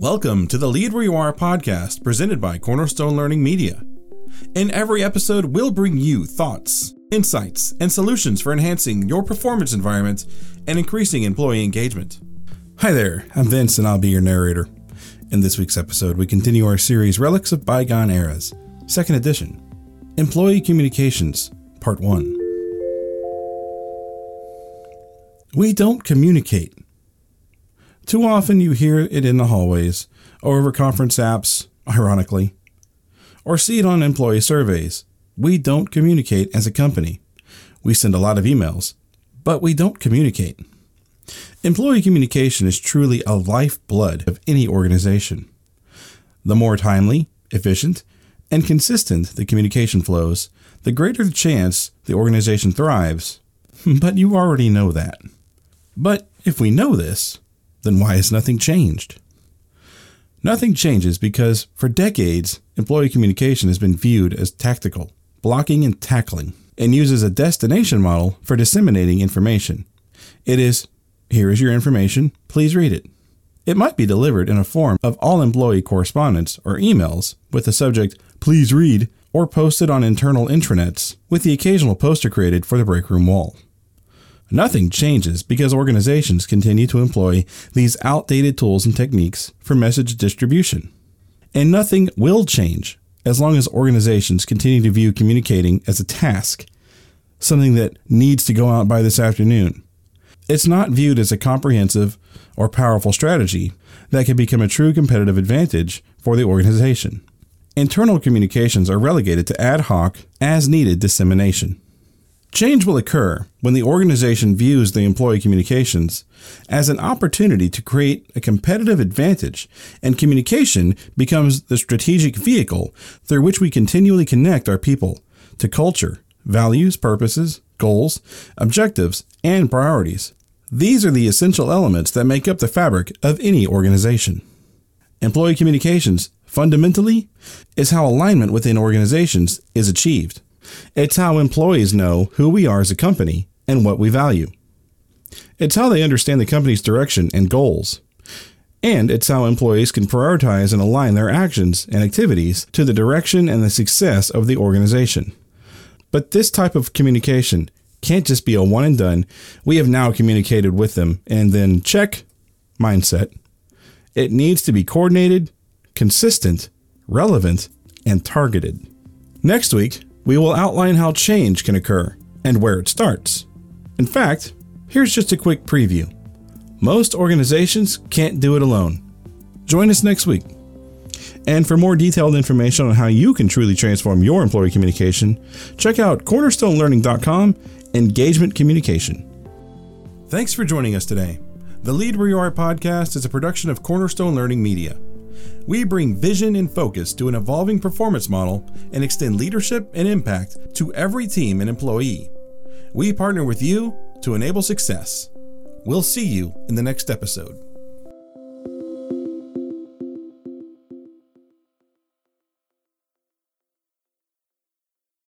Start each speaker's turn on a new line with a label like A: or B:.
A: Welcome to the Lead Where You Are podcast presented by Cornerstone Learning Media. In every episode, we'll bring you thoughts, insights, and solutions for enhancing your performance environment and increasing employee engagement. Hi there, I'm Vince and I'll be your narrator. In this week's episode, we continue our series Relics of Bygone Eras, second edition Employee Communications, Part 1. We don't communicate. Too often you hear it in the hallways, or over conference apps, ironically, or see it on employee surveys. We don't communicate as a company. We send a lot of emails, but we don't communicate. Employee communication is truly a lifeblood of any organization. The more timely, efficient, and consistent the communication flows, the greater the chance the organization thrives. But you already know that. But if we know this, then why has nothing changed? Nothing changes because for decades, employee communication has been viewed as tactical, blocking and tackling, and uses a destination model for disseminating information. It is, here is your information, please read it. It might be delivered in a form of all employee correspondence or emails with the subject, please read, or posted on internal intranets with the occasional poster created for the break room wall. Nothing changes because organizations continue to employ these outdated tools and techniques for message distribution. And nothing will change as long as organizations continue to view communicating as a task, something that needs to go out by this afternoon. It's not viewed as a comprehensive or powerful strategy that can become a true competitive advantage for the organization. Internal communications are relegated to ad hoc, as needed dissemination. Change will occur when the organization views the employee communications as an opportunity to create a competitive advantage, and communication becomes the strategic vehicle through which we continually connect our people to culture, values, purposes, goals, objectives, and priorities. These are the essential elements that make up the fabric of any organization. Employee communications, fundamentally, is how alignment within organizations is achieved. It's how employees know who we are as a company and what we value. It's how they understand the company's direction and goals. And it's how employees can prioritize and align their actions and activities to the direction and the success of the organization. But this type of communication can't just be a one and done, we have now communicated with them and then check mindset. It needs to be coordinated, consistent, relevant, and targeted. Next week, we will outline how change can occur and where it starts. In fact, here's just a quick preview. Most organizations can't do it alone. Join us next week. And for more detailed information on how you can truly transform your employee communication, check out cornerstonelearning.com engagement communication. Thanks for joining us today. The Lead Where You Are podcast is a production of Cornerstone Learning Media. We bring vision and focus to an evolving performance model and extend leadership and impact to every team and employee. We partner with you to enable success. We'll see you in the next episode.